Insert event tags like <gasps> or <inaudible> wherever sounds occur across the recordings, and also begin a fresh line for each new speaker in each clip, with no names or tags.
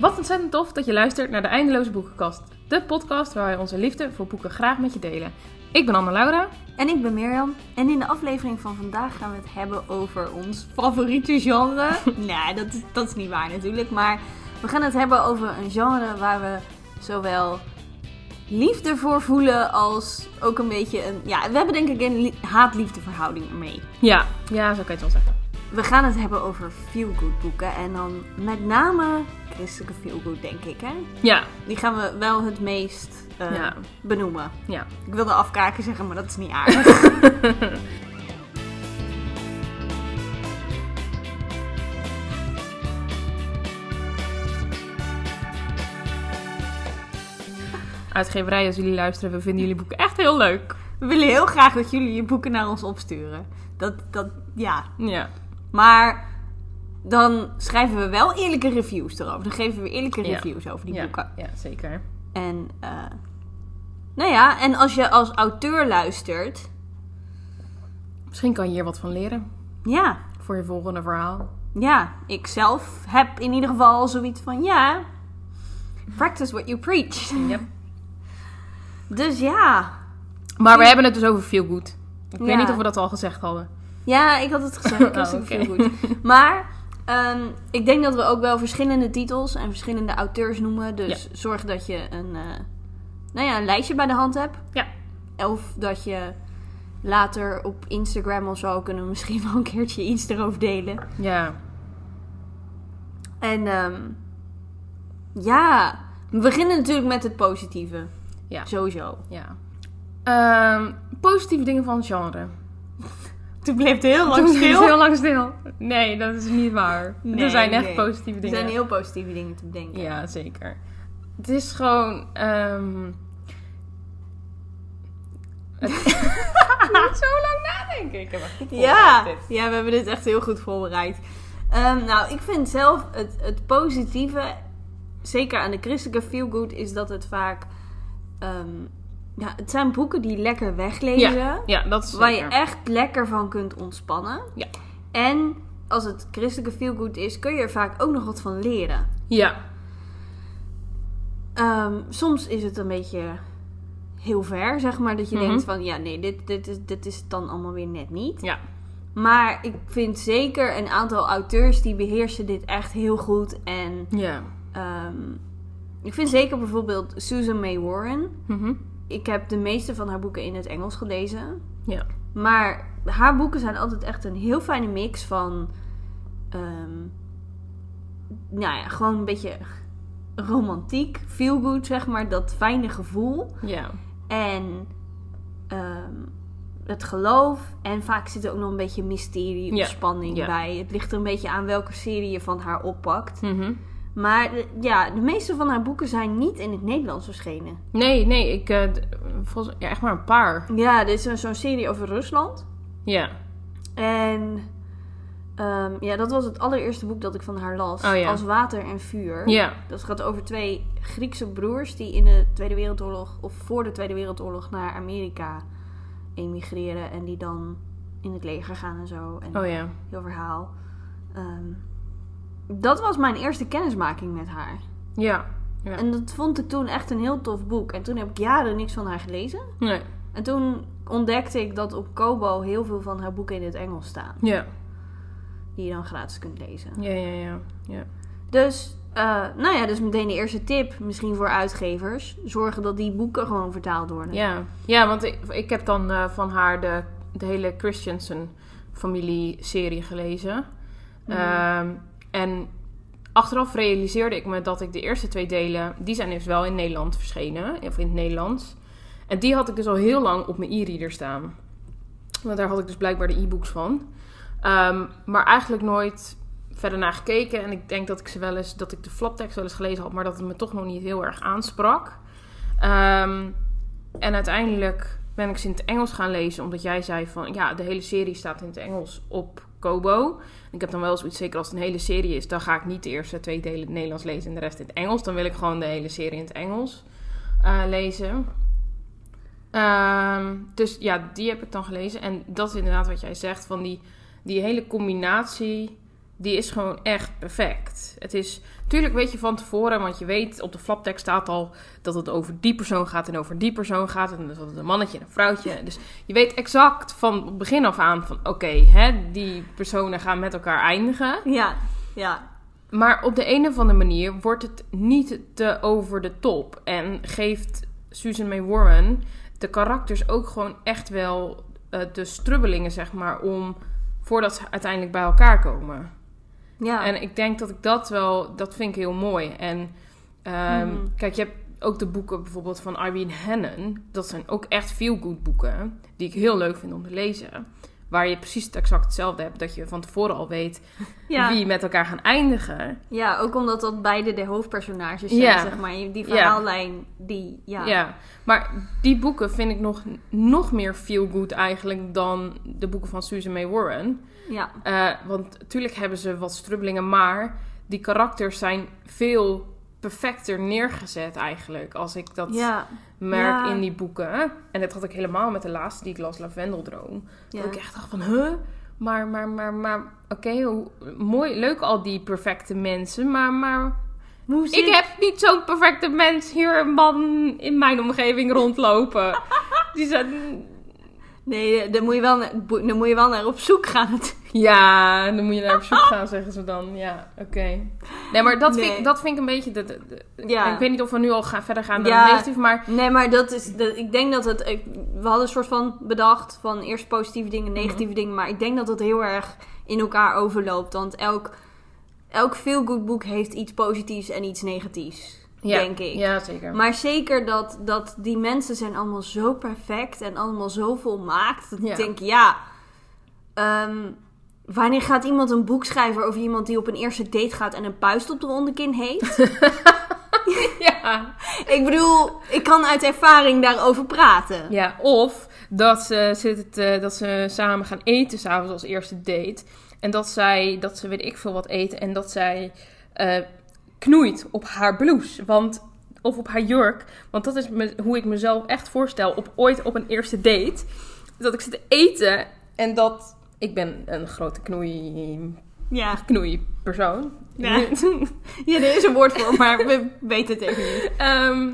Wat ontzettend tof dat je luistert naar de Eindeloze Boekenkast. De podcast waar wij onze liefde voor boeken graag met je delen. Ik ben Anne-Laura.
En ik ben Mirjam. En in de aflevering van vandaag gaan we het hebben over ons favoriete genre. <laughs> nee, dat is, dat is niet waar natuurlijk. Maar we gaan het hebben over een genre waar we zowel liefde voor voelen als ook een beetje een... Ja, we hebben denk ik een li- haat-liefde verhouding ermee.
Ja, ja, zo kan je het wel zeggen.
We gaan het hebben over feel-good boeken. En dan met name christelijke feel-good, denk ik. Hè?
Ja,
Die gaan we wel het meest eh,
Ja.
benoemen.
ja.
Ik wilde afkaken zeggen, maar dat is niet aardig. <laughs>
Uitgeverij, als jullie luisteren, we vinden jullie boeken echt heel leuk.
We willen heel graag dat jullie je boeken naar ons opsturen. Dat, dat, ja.
Ja,
Maar dan schrijven we wel eerlijke reviews erover. Dan geven we eerlijke
Ja.
reviews over die
ja,
boeken.
ja zeker.
En, eh, nou ja, en als je als auteur luistert,
Misschien kan je hier wat van leren
ja,
voor je volgende verhaal.
ja, ik zelf heb in ieder geval zoiets van, ja, practice what you preach.
Yep. <laughs>
Dus ja,
Maar we hebben het dus over Feel Good. Ik
Ja.
weet niet of we dat al gezegd hadden.
Ja, ik had het gezegd. Ik <laughs>
Oh,
oh, veel goed. Maar ehm, ik denk dat we ook wel verschillende titels en verschillende auteurs noemen. Dus zorg dat je een, eh, nou ja, een lijstje bij de hand hebt.
Ja.
Of dat je later op Instagram of zo kunnen we misschien <laughs> wel een keertje iets erover delen.
Ja,
En ehm, ja, we beginnen natuurlijk met het positieve.
ja,
Sowieso.
ja. Ehm, positieve dingen van het genre.
Toen bleef het heel
Toen is het heel lang stil. Nee, dat is niet waar.
Nee,
er zijn echt
nee.
positieve
Er
dingen.
zijn heel positieve dingen te bedenken.
Ja, zeker. Het is gewoon. ehm het... <laughs> niet zo lang nadenken. Ik heb echt goed
Ja,
dit.
ja, we hebben dit echt heel goed voorbereid. Ehm, nou, ik vind zelf het, het positieve, zeker aan de christelijke feelgood, is dat het vaak... ehm, ja, het zijn boeken die lekker weglezen.
Ja, dat is
waar je echt lekker van kunt ontspannen.
Ja.
En als het christelijke feelgood is, kun je er vaak ook nog wat van leren.
Ja,
Ehm, soms is het een beetje heel ver, zeg maar. Dat je
Mhm.
denkt van, ja, nee, dit, dit, is, dit is het dan allemaal weer net niet.
ja,
Maar ik vind zeker een aantal auteurs die beheersen dit echt heel goed. En
ja.
ehm, ik vind zeker bijvoorbeeld Susan May Warren.
Mhm.
Ik heb de meeste van haar boeken in het Engels gelezen.
Ja.
Maar haar boeken zijn altijd echt een heel fijne mix van... ehm, nou ja, gewoon een beetje romantiek, feel good, zeg maar. Dat fijne gevoel.
Ja.
En ehm, het geloof. En vaak zit er ook nog een beetje mysterie of
Ja,
spanning
ja.
bij. Het ligt er een beetje aan welke serie je van haar oppakt.
Mhm.
Maar de- ja, de meeste van haar boeken zijn niet in het Nederlands verschenen.
Nee, nee, ik. eh, d- volgens, ja, echt maar een paar.
Ja, dit is zo'n serie over Rusland.
Ja.
En ehm, ja, dat was het allereerste boek dat ik van haar las.
Oh ja.
Als Water en Vuur.
Ja.
Dat gaat over twee Griekse broers die in de Tweede Wereldoorlog, of voor de Tweede Wereldoorlog, naar Amerika emigreren. En die dan in het leger gaan en zo. En
Oh ja.
heel verhaal. Ehm, dat was mijn eerste kennismaking met haar.
Ja. Ja.
En dat vond ik toen echt een heel tof boek. En toen heb ik jaren niks van haar gelezen.
Nee.
En toen ontdekte ik dat op Kobo heel veel van haar boeken in het Engels staan.
Ja.
Die je dan gratis kunt lezen.
Ja, ja, ja. ja.
Dus, eh, nou ja, dus meteen de eerste tip, misschien voor uitgevers. Zorgen dat die boeken gewoon vertaald worden.
Ja, ja want ik, ik heb dan eh, van haar de, de hele Christensen familie-serie gelezen.
Mhm.
Ehm, en achteraf realiseerde ik me dat ik de eerste twee delen, die zijn dus wel in Nederland verschenen, of in het Nederlands. En die had ik dus al heel lang op mijn e-reader staan. Want daar had ik dus blijkbaar de e-books van. Ehm, maar eigenlijk nooit verder naar gekeken. En ik denk dat ik ze wel eens, dat ik de flaptekst wel eens gelezen had, maar dat het me toch nog niet heel erg aansprak. Ehm, en uiteindelijk ben ik ze in het Engels gaan lezen, omdat jij zei van ja, de hele serie staat in het Engels op Kobo. Ik heb dan wel zoiets, zeker als het een hele serie is, dan ga ik niet de eerste twee delen in het Nederlands lezen en de rest in het Engels. Dan wil ik gewoon de hele serie in het Engels eh, lezen. Ehm, dus ja, die heb ik dan gelezen. En dat is inderdaad wat jij zegt, van die, die hele combinatie die is gewoon echt perfect. Het is, natuurlijk weet je van tevoren, want je weet op de flaptekst staat al dat het over die persoon gaat en over die persoon gaat. En dat het een mannetje en een vrouwtje. Dus je weet exact van begin af aan van oké, hè, die personen gaan met elkaar eindigen.
Ja, ja.
Maar op de een of andere manier wordt het niet te over de top. En geeft Susan May Warren de karakters ook gewoon echt wel eh, de strubbelingen, zeg maar, om voordat ze uiteindelijk bij elkaar komen.
Ja.
En ik denk dat ik dat wel, dat vind ik heel mooi. En ehm,
Mhm.
kijk, je hebt ook de boeken bijvoorbeeld van Irene Hannon. Dat zijn ook echt feel-good boeken, die ik heel leuk vind om te lezen. Waar je precies het exact hetzelfde hebt, dat je van tevoren al weet <laughs>
ja.
wie met elkaar gaan eindigen.
ja, ook omdat dat beide de hoofdpersonages zijn,
Ja.
zeg maar. Die verhaallijn, die, ja.
Ja. maar die boeken vind ik nog, nog meer feel-good eigenlijk dan de boeken van Susan May Warren.
Ja.
Eh, want natuurlijk hebben ze wat strubbelingen, maar die karakters zijn veel perfecter neergezet eigenlijk. Als ik dat
Ja.
merk
Ja.
in die boeken. En dat had ik helemaal met de laatste die ik las, Lavendeldroom.
Ja.
Dat ik echt dacht van, huh? Maar, maar, maar, maar, oké, mooi, leuk al die perfecte mensen, maar, maar
Hoe
ik heb niet zo'n perfecte mens hier, een man in mijn omgeving rondlopen. <laughs> Die zijn,
Nee, daar moet, je wel naar, daar moet je wel naar op zoek gaan. natuurlijk.
ja, dan moet je naar op zoek gaan, <laughs> zeggen ze dan. Ja, oké. Nee, maar dat,
Nee.
Vind, dat vind ik een beetje, de, de- de-
Ja.
ik weet niet of we nu al gaan, verder gaan naar
Ja.
het negatief, maar
Nee, maar dat is. Dat, ik denk dat het. ik- we hadden een soort van bedacht van eerst positieve dingen,
Mhm.
negatieve dingen. Maar ik denk dat het heel erg in elkaar overloopt. Want elk, elk feel-good boek heeft iets positiefs en iets negatiefs.
Ja,
denk ik.
Ja, zeker.
Maar zeker dat, dat die mensen zijn allemaal zo perfect en allemaal zo volmaakt. Dat
Ja.
ik denk, ja. ehm, wanneer gaat iemand een boek schrijven over iemand die op een eerste date gaat en een puist op de onderkin heeft? <laughs>
ja.
ik bedoel, ik kan uit ervaring daarover praten.
Ja, of dat ze, zitten te- dat ze samen gaan eten s'avonds als eerste date. En dat zij, dat ze weet ik veel wat eten. En dat zij eh, knoeit op haar blouse. Want, of op haar jurk. Want dat is me- hoe ik mezelf echt voorstel op ooit op een eerste date. Dat ik zit te eten en dat... Ik ben een grote knoei,
Ja.
knoeipersoon.
Ja. <laughs> ja, er is een woord voor, maar we weten het even niet.
Ehm,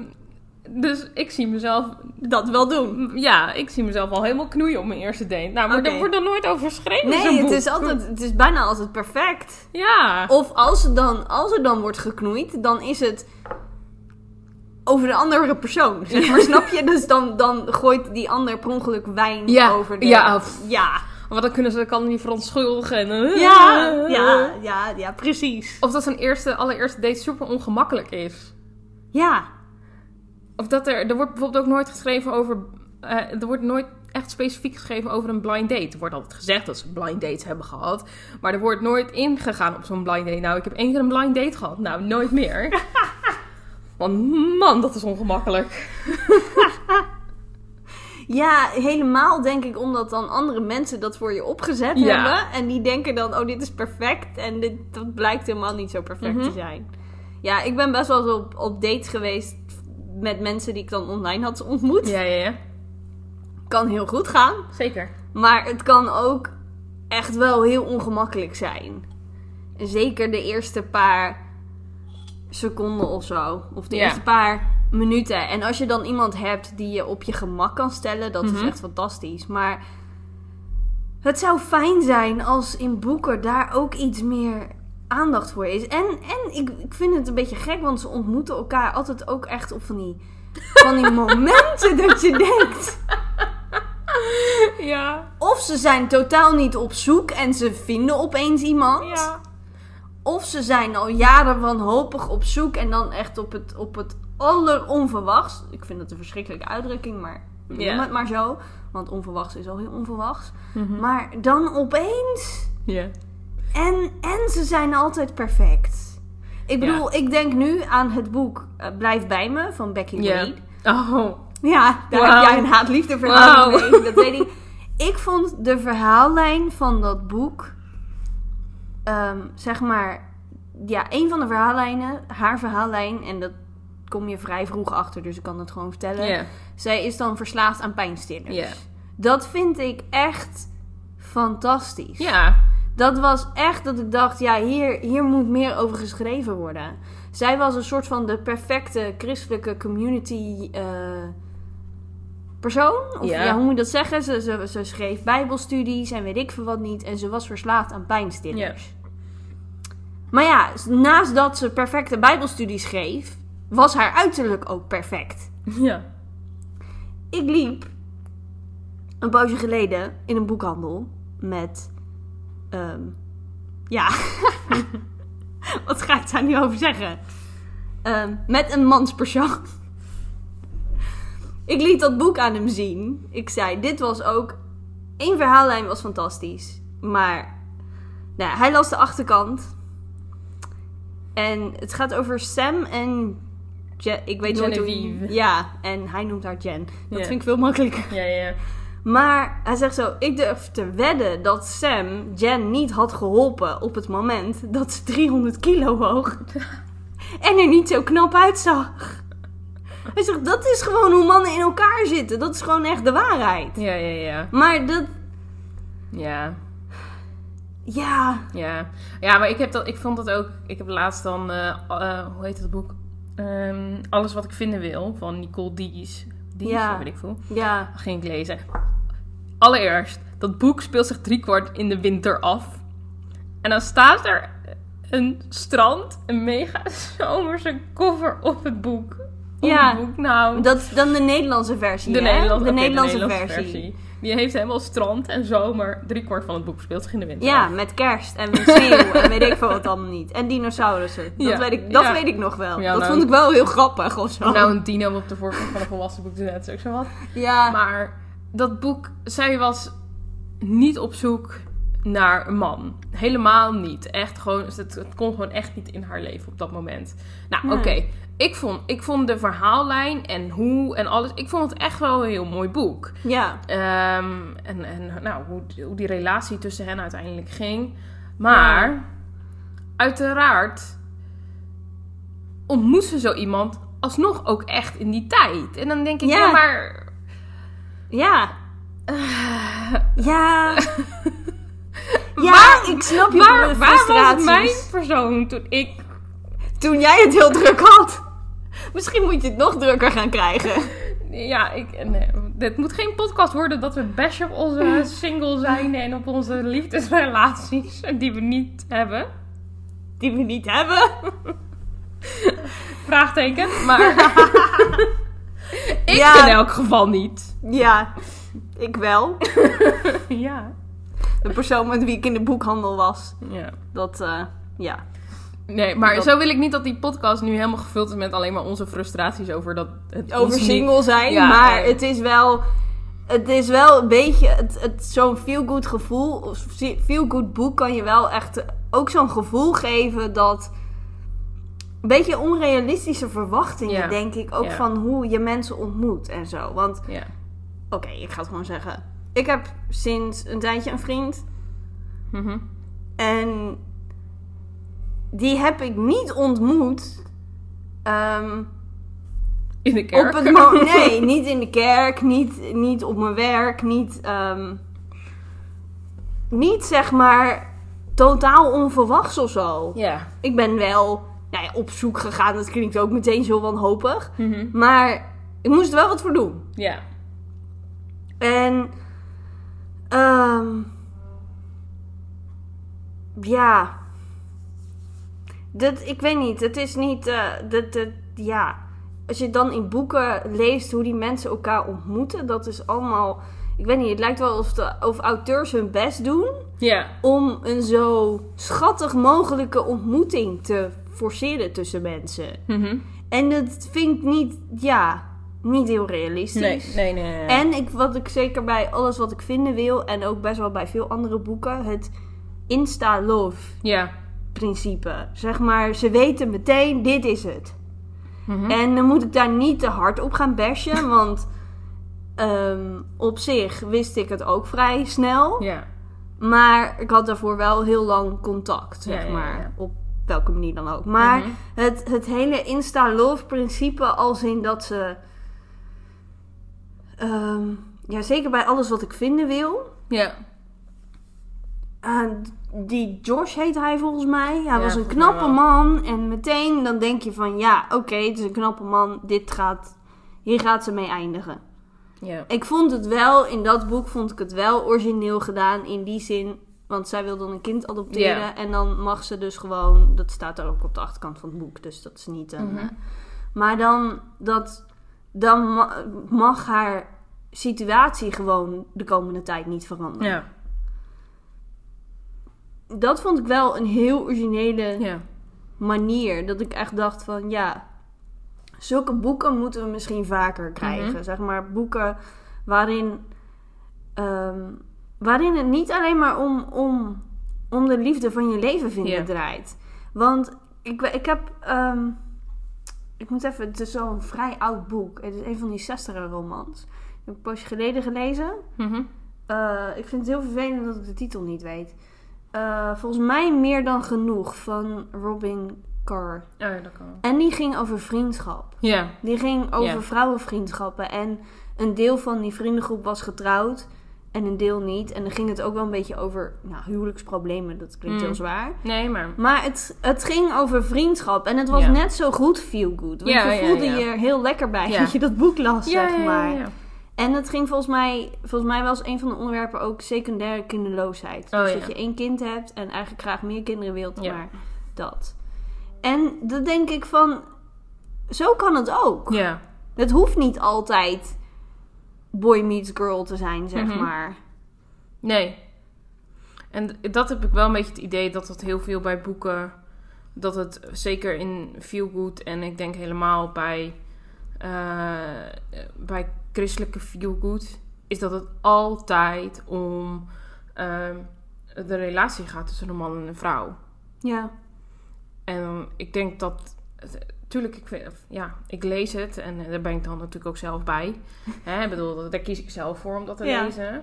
dus ik zie mezelf
Dat wel doen.
Ja, ik zie mezelf al helemaal knoeien op mijn eerste date. Nou, maar daar wordt er nooit over geschreven.
Nee, het is, altijd, het is bijna altijd perfect.
Ja.
Of als, er dan, als er dan wordt geknoeid, dan is het over de andere persoon. Zeg maar, snap je? Dus dan, dan gooit die ander per ongeluk wijn
Ja,
over de...
ja, of-
ja.
Want dan kunnen ze kan niet verontschuldigen. En,
Ja, ja, ja, ja, precies.
Of dat zijn eerste, allereerste date super ongemakkelijk is.
Ja,
Of dat er, er wordt bijvoorbeeld ook nooit geschreven over... eh, er wordt nooit echt specifiek geschreven over een blind date. Er wordt altijd gezegd dat ze blind dates hebben gehad. Maar er wordt nooit ingegaan op zo'n blind date. Nou, ik heb één keer een blind date gehad. Nou, nooit meer. <laughs> Want man, dat is ongemakkelijk. <laughs>
ja, helemaal denk ik omdat dan andere mensen dat voor je opgezet
Ja.
hebben. En die denken dan, oh, dit is perfect. En dit, dat blijkt helemaal niet zo perfect
Mhm.
te zijn. Ja, ik ben best wel eens op, op dates geweest met mensen die ik dan online had ontmoet.
Ja, ja, ja.
Kan heel goed gaan.
Zeker.
Maar het kan ook echt wel heel ongemakkelijk zijn. Zeker de eerste paar seconden of zo. Of de
Ja.
eerste paar minuten. En als je dan iemand hebt die je op je gemak kan stellen, dat is
Mhm.
echt fantastisch. Maar het zou fijn zijn als in boeken daar ook iets meer aandacht voor is. En, en ik, ik vind het een beetje gek, want ze ontmoeten elkaar altijd ook echt op van die, van die <laughs> momenten dat je denkt.
Ja.
Of ze zijn totaal niet op zoek en ze vinden opeens iemand.
Ja.
Of ze zijn al jaren wanhopig op zoek en dan echt op het, op het alleronverwachts. Ik vind dat een verschrikkelijke uitdrukking, maar noem het maar zo. Want onverwachts is al heel onverwachts.
Mhm.
Maar dan opeens.
Ja.
En, en ze zijn altijd perfect. Ik bedoel, ik denk nu aan het boek eh, Blijf bij me van Becky
Ja.
Reid.
Oh.
Ja, daar heb jij een haat-liefde
Wauw.
mee. Dat weet ik. Ik vond de verhaallijn van dat boek, ehm, zeg maar, ja, een van de verhaallijnen, haar verhaallijn, en dat kom je vrij vroeg achter, dus ik kan het gewoon vertellen.
Ja.
Zij is dan verslaafd aan pijnstillers.
Ja.
Dat vind ik echt fantastisch.
Ja.
Dat was echt dat ik dacht, ja, hier, hier moet meer over geschreven worden. Zij was een soort van de perfecte christelijke community eh, persoon. Of
Ja.
ja. hoe moet je dat zeggen? Ze, ze, ze schreef bijbelstudies en weet ik veel wat niet. En ze was verslaafd aan pijnstillers. Maar ja, naast dat ze perfecte bijbelstudies schreef, was haar uiterlijk ook perfect.
Ja.
Ik liep een poosje geleden in een boekhandel met. Ehm, ja. <laughs> Wat ga ik daar nu over zeggen? Ehm, met een manspersoon. ik liet dat boek aan hem zien. Ik zei: Dit was ook. één verhaallijn was fantastisch. Maar. Nou, ja, hij las de achterkant. En het gaat over Sam en. Je, ik weet nooit hoe-. Ja, en hij noemt haar Jen. Dat vind ik veel makkelijker.
Ja, ja.
Maar hij zegt zo: Ik durf te wedden dat Sam Jen niet had geholpen op het moment dat ze 300 kilo woog. <laughs> en er niet zo knap uitzag. Hij zegt: Dat is gewoon hoe mannen in elkaar zitten. Dat is gewoon echt de waarheid.
Ja, ja, ja.
Maar dat,
Ja.
ja.
Ja, ja maar ik, heb dat, ik vond dat ook. Ik heb laatst dan. eh, eh, hoe heet dat boek? Ehm, Alles wat ik vinden wil van Nicole Dies. Dies,
Ja.
weet ik veel.
Ja,
ging ik lezen. Allereerst, dat boek speelt zich driekwart in de winter af. En dan staat er een strand, een mega zomerse cover op het boek. Op
Ja.
het boek, nou.
dat is dan de Nederlandse versie.
De,
hè?
Nederlandse,
de Nederlandse, versie.
Die heeft helemaal strand en zomer. Driekwart van het boek speelt zich in de winter
Ja,
af.
met kerst en met sneeuw en weet ik veel wat allemaal niet. En dinosaurussen. Dat,
Ja,
weet, ik, dat
ja.
weet ik nog wel.
Ja,
dat
nou-
vond ik wel heel grappig of zo.
Nou een dino op de voorkant van een volwassen boek te zetten. Ik zo wat.
ja.
Maar dat boek, zij was niet op zoek naar een man. Helemaal niet. Echt gewoon, het, het kon gewoon echt niet in haar leven op dat moment. Nou,
Nee.
oké. Ik, vond, ik vond de verhaallijn en hoe en alles. Ik vond het echt wel een heel mooi boek.
ja.
Ehm, en en nou, hoe, hoe die relatie tussen hen uiteindelijk ging. Maar, uiteraard ontmoet ze zo iemand alsnog ook echt in die tijd. En dan denk ik,
Ja.
ja, maar...
Ja. Ja. <laughs> Ja,
Waar-
ik snap je
Waar, waar was mijn persoon toen ik...
Toen jij het heel druk had. Misschien moet je het nog drukker gaan krijgen.
Ja, ik, nee, dit moet geen podcast worden dat we bashen op onze <laughs> single zijn en op onze liefdesrelaties die we niet hebben.
Die we niet hebben.
Vraagteken, maar <laughs> <laughs> ik
Ja.
in elk geval niet.
Ja, ik wel. <laughs>
Ja.
De persoon met wie ik in de boekhandel was.
ja.
Dat, eh, ja.
Nee, maar
Dat-
zo wil ik niet dat die podcast nu helemaal gevuld is met alleen maar onze frustraties over dat het
Over
niet-
single zijn.
Ja,
maar
eh.
het is wel... Het is wel een beetje... Het, het, zo'n feel-good gevoel... Of feel-good boek kan je wel echt ook zo'n gevoel geven dat... Een beetje onrealistische verwachtingen,
Ja.
denk ik. Ook
Ja.
van hoe je mensen ontmoet en zo. Want
Ja.
Oké, ik ga het gewoon zeggen. Ik heb sinds een tijdje een vriend.
Mhm.
En die heb ik niet ontmoet. ehm,
In de kerk.
op het mo- nee, <laughs> niet in de kerk, niet, niet op mijn werk, niet, ehm, niet zeg maar totaal onverwachts of zo.
Ja.
Ik ben wel nou ja, op zoek gegaan, dat klinkt ook meteen zo wanhopig.
Mhm.
Maar ik moest er wel wat voor doen.
Ja.
En ehm ja, dat, ik weet niet. Het is niet, eh, dat, dat, ja, als je dan in boeken leest hoe die mensen elkaar ontmoeten, dat is allemaal, ik weet niet. Het lijkt wel of, de, of auteurs hun best doen
Ja.
om een zo schattig mogelijke ontmoeting te forceren tussen mensen.
Mhm.
En dat vind ik niet, ja, niet heel realistisch.
Nee, nee, nee. nee.
En ik, wat ik zeker bij alles wat ik vinden wil, en ook best wel bij veel andere boeken, het insta-love
Ja.
principe. Zeg maar, ze weten meteen, dit is het.
Mhm.
En dan moet ik daar niet te hard op gaan bashen, <laughs> want ehm, op zich wist ik het ook vrij snel.
Ja.
Maar ik had daarvoor wel heel lang contact, zeg
Ja, ja,
maar.
ja.
Op welke manier dan ook. Maar
Mhm.
het, het hele insta-love-principe, als in dat ze... ehm, ja, zeker bij alles wat ik vinden wil...
Ja.
eh, die Josh heet hij volgens mij. Hij
Ja,
was een knappe man. En meteen dan denk je van ja, oké, het is een knappe man. Dit gaat, hier gaat ze mee eindigen.
Ja.
Ik vond het wel, in dat boek vond ik het wel origineel gedaan. In die zin, want zij wil dan een kind adopteren. En dan mag ze dus gewoon, dat staat er ook op de achterkant van het boek. Dus dat is niet een...
Mhm.
eh, maar dan, dat, dan ma- mag haar situatie gewoon de komende tijd niet veranderen.
Ja.
Dat vond ik wel een heel originele
Ja.
manier. Dat ik echt dacht van ja, zulke boeken moeten we misschien vaker krijgen.
Mhm.
Zeg maar boeken waarin, ehm, waarin het niet alleen maar om, om, om de liefde van je leven vinden
Ja.
draait. Want ik, ik heb. ehm, ik moet even, het is zo'n vrij oud boek. Het is een van die 60 romans. Ik heb een poosje geleden gelezen.
Mhm.
Eh, ik vind het heel vervelend dat ik de titel niet weet. Eh, volgens mij meer dan genoeg van Robin Carr.
Oh, ja, dat kan.
En die ging over vriendschap. over Die ging over
Ja.
vrouwenvriendschappen. En een deel van die vriendengroep was getrouwd en een deel niet. En dan ging het ook wel een beetje over nou, huwelijksproblemen. Dat klinkt
Mm.
heel zwaar.
Nee, maar...
Maar het, het ging over vriendschap. En het was
Ja.
net zo goed feel good. Want
Ja,
je voelde
ja.
je er heel lekker bij dat <laughs> je dat boek las, zeg maar. En het ging volgens mij, volgens mij was een van de onderwerpen ook secundaire kinderloosheid.
Oh,
dus
ja.
dat je één kind hebt en eigenlijk graag meer kinderen wilt, maar dat. En dan denk ik van, zo kan het ook.
Ja.
Het hoeft niet altijd boy meets girl te zijn, zeg
Mhm.
maar.
Nee. En dat heb ik wel een beetje het idee dat dat heel veel bij boeken... Dat het zeker in Feel Good en ik denk helemaal bij... eh, bij christelijke Feel Good... Is dat het altijd om ehm, de relatie gaat tussen een man en een vrouw.
Ja.
En ik denk dat. Tuurlijk, ik, ja, ik lees het en daar ben ik dan natuurlijk ook zelf bij. <laughs> Hè, ik bedoel, daar kies ik zelf voor om dat te
Ja.
lezen.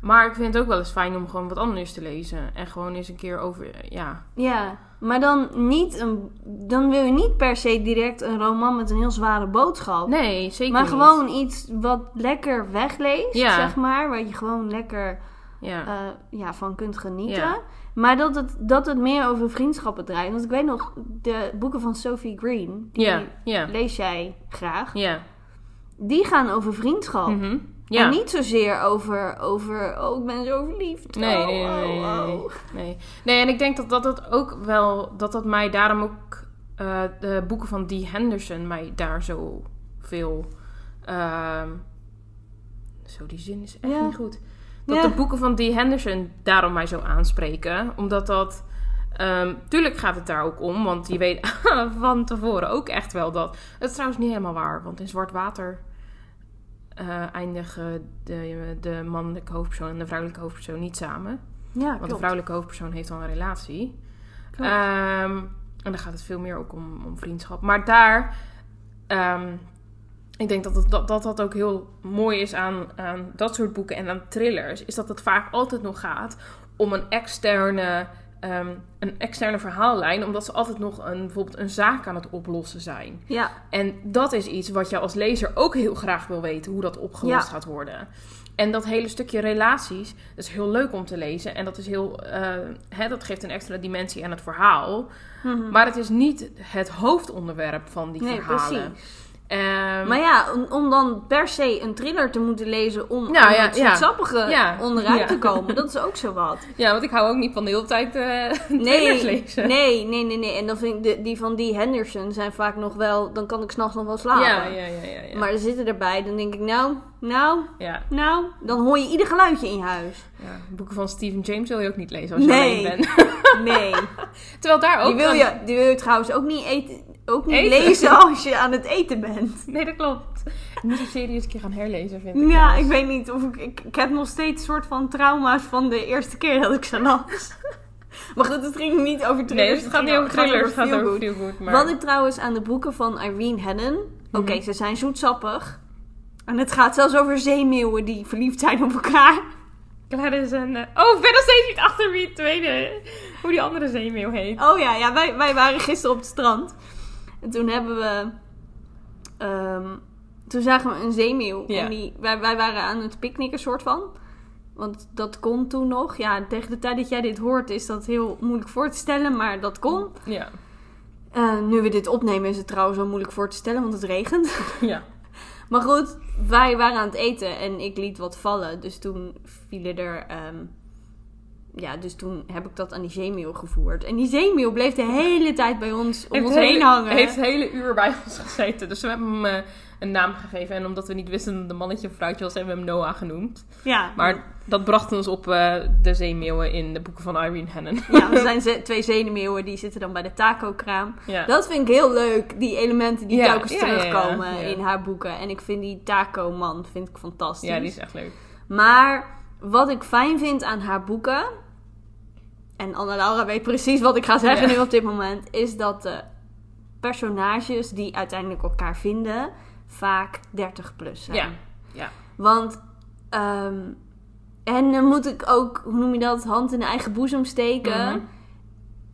Maar ik vind het ook wel eens fijn om gewoon wat anders te lezen. En gewoon eens een keer over. Ja,
Ja, maar dan niet een... Dan wil je niet per se direct een roman met een heel zware boodschap.
nee, zeker.
maar
niet.
gewoon iets wat lekker wegleest,
Ja.
zeg maar. Waar je gewoon lekker
Ja,
eh, ja, van kunt genieten.
Ja.
Maar dat het, dat het meer over vriendschappen draait. Want ik weet nog, de boeken van Sophie Green, die
ja, ja.
lees jij graag.
Ja.
Die gaan over vriendschap.
Mhm. ja.
En niet zozeer over, over, oh, ik ben zo verliefd.
Nee,
oh,
nee, nee, nee,
oh,
nee, nee.
oh.
nee. Nee, en ik denk dat dat het ook wel, dat dat mij daarom ook, eh, de boeken van Dee Henderson mij daar zo veel, ehm, zo die zin is echt
Ja.
niet goed. Dat
Ja.
de boeken van Dee Henderson daarom mij zo aanspreken, omdat dat, ehm, tuurlijk gaat het daar ook om, want je weet <laughs> van tevoren ook echt wel dat, het is trouwens niet helemaal waar, want in Zwart Water eh, eindigen de, de mannelijke hoofdpersoon en de vrouwelijke hoofdpersoon niet samen.
Ja,
Want de vrouwelijke hoofdpersoon heeft al een relatie. Ehm, en dan gaat het veel meer ook om, om vriendschap. Maar daar, ehm, ik denk dat, het, dat dat dat ook heel mooi is aan, aan dat soort boeken en aan thrillers, is dat het vaak altijd nog gaat om een externe, ehm, een externe verhaallijn, omdat ze altijd nog een, bijvoorbeeld een zaak aan het oplossen zijn.
Ja,
En dat is iets wat je als lezer ook heel graag wil weten, hoe dat opgelost
Ja.
gaat worden. En dat hele stukje relaties, dat is heel leuk om te lezen. En dat, is heel, eh, hè, dat geeft een extra dimensie aan het verhaal.
Mhm.
Maar het is niet het hoofdonderwerp van die
nee,
verhalen.
precies.
Ehm,
Maar ja, om, om dan per se een thriller te moeten lezen om
Nou ja, ja.
sappige
Ja.
onderuit
Ja.
te komen, dat is ook zo wat.
Ja, want ik hou ook niet van de hele tijd <laughs> trailers
Nee,
lezen.
nee, nee, nee, nee. En dan vind ik de, die van die Henderson zijn vaak nog wel, dan kan ik s'nachts nog wel slapen.
Ja, ja, ja, ja. ja.
Maar er zitten erbij, dan denk ik, nou, nou,
ja,
nou, dan hoor je ieder geluidje in je huis.
ja, boeken van Stephen James wil je ook niet lezen als je
Nee.
alleen bent. <laughs>
Nee.
Terwijl daar ook...
Die wil, je, die wil je trouwens ook niet, eten, ook niet
Eten?
lezen als je aan het eten bent.
Nee, dat klopt. Ik moet die serie eens een keer gaan herlezen, vind ik.
Ja, ik weet niet of ik, ik... Ik heb nog steeds soort van trauma's van de eerste keer dat ik ze las. <laughs> Maar goed, het ging niet over
Nee,
thrillers.
dus het gaat niet over thrillers, het gaat over. Maar...
Wat ik trouwens aan de boeken van Irene. Oké,
Mhm.
ze zijn zoetsappig. En het gaat zelfs over zeemeeuwen die verliefd zijn op elkaar.
Gladys en... eh, Oh, ik ben nog steeds niet achter wie het tweede... Hoe die andere zeemeeuw heet.
Oh ja, ja wij, wij waren gisteren op het strand. En toen hebben we... ehm, toen zagen we een zeemeeuw.
Ja.
En die, wij, wij waren aan het picknicken, soort van. Want dat kon toen nog. Ja, tegen de tijd dat jij dit hoort is dat heel moeilijk voor te stellen, maar dat kon.
Ja.
Eh, nu we dit opnemen is het trouwens wel moeilijk voor te stellen, want het regent. <laughs>
Ja.
Maar goed, wij waren aan het eten en ik liet wat vallen. Dus toen vielen er. ehm, ja, dus toen heb ik dat aan die zeemeel gevoerd. En die zeemeel bleef de hele tijd bij ons om
Heeft
ons heen hangen.
heeft het hele uur bij ons gezeten. Dus we hebben hem eh, een naam gegeven. En omdat we niet wisten dat het een mannetje of vrouwtje was, hebben we hem Noah genoemd.
Ja,
Maar dat bracht ons op eh, de zeemeeuwen in de boeken van Irene Hannon.
ja, er <laughs> zijn ze- twee zeemeeuwen die zitten dan bij de taco-kraam.
Ja.
Dat vind ik heel leuk, die elementen die
Ja,
telkens
ja,
terugkomen in haar boeken. En ik vind die taco-man vind ik fantastisch.
ja, die is echt leuk.
Maar wat ik fijn vind aan haar boeken, en Anna Laura weet precies wat ik ga zeggen
Ja.
nu op dit moment, is dat de personages die uiteindelijk elkaar vinden vaak 30 plus zijn.
Ja. Ja.
Want, ehm, en dan moet ik ook, hoe noem je dat, hand in de eigen boezem steken.
Mhm.